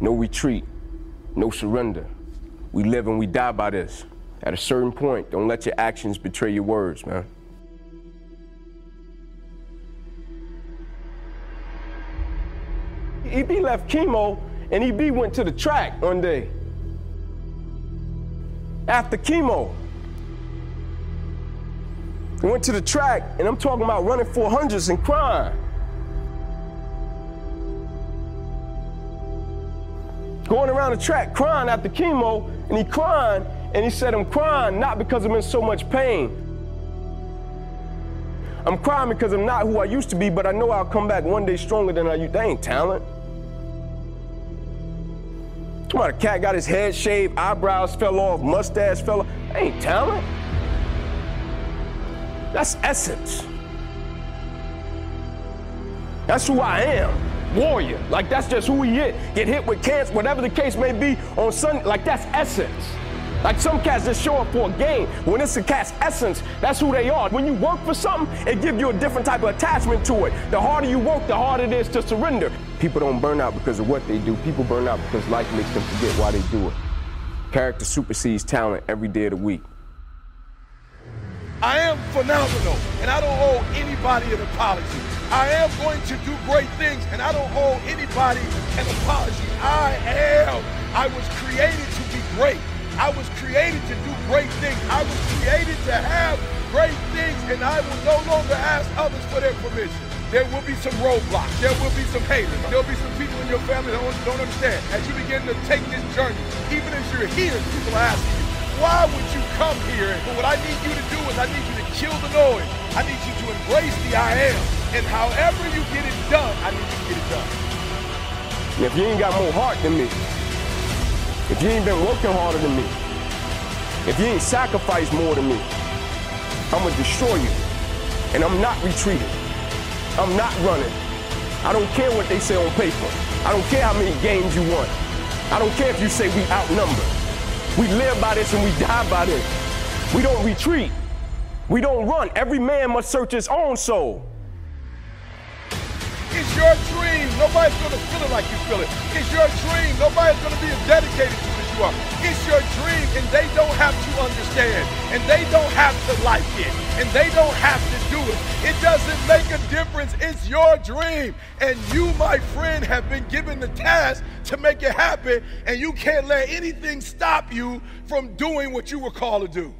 No retreat, no surrender. We live and we die by this. At a certain point, don't let your actions betray your words, man. EB left chemo and EB went to the track one day. After chemo, he went to the track, and I'm talking about running 400s and crying. Going around the track crying after chemo, and he crying, and he said, I'm crying not because I'm in so much pain. I'm crying because I'm not who I used to be, but I know I'll come back one day stronger than I used. That ain't talent. Come on, a cat got his head shaved, eyebrows fell off, mustache fell off. That ain't talent. That's essence. That's who I am. Warrior. Like that's just who he is. Get hit with cancer, whatever the case may be on Sunday. Like that's essence. Like some cats just show up for a game. When it's a cat's essence, that's who they are. When you work for something, it gives you a different type of attachment to it. The harder you work, the harder it is to surrender. People don't burn out because of what they do. People burn out because life makes them forget why they do it. Character supersedes talent every day of the week. I am phenomenal, and I don't owe anybody an apology. I am going to do great things, and I don't owe anybody an apology. I am. I was created to be great. I was created to do great things. I was created to have great things, and I will no longer ask others for their permission. There will be some roadblocks. There will be some haters. There will be some people in your family that don't, don't understand. As you begin to take this journey, even as you're here, people are asking you, why would you come here? But what I need you to do is I need you to kill the noise. I need you to embrace the I am. And however you get it done, I need you to get it done. if you ain't got more heart than me, if you ain't been working harder than me, if you ain't sacrificed more than me, I'm gonna destroy you. And I'm not retreating. I'm not running. I don't care what they say on paper. I don't care how many games you won. I don't care if you say we outnumber. We live by this and we die by this. We don't retreat. We don't run. Every man must search his own soul. It's your dream. Nobody's going to feel it like you feel it. It's your dream. Nobody's going to be as dedicated to it as you are. It's your dream, and they don't have to understand, and they don't have to like it, and they don't have to do it. It doesn't make a difference. It's your dream, and you, my friend, have been given the task to make it happen, and you can't let anything stop you from doing what you were called to do.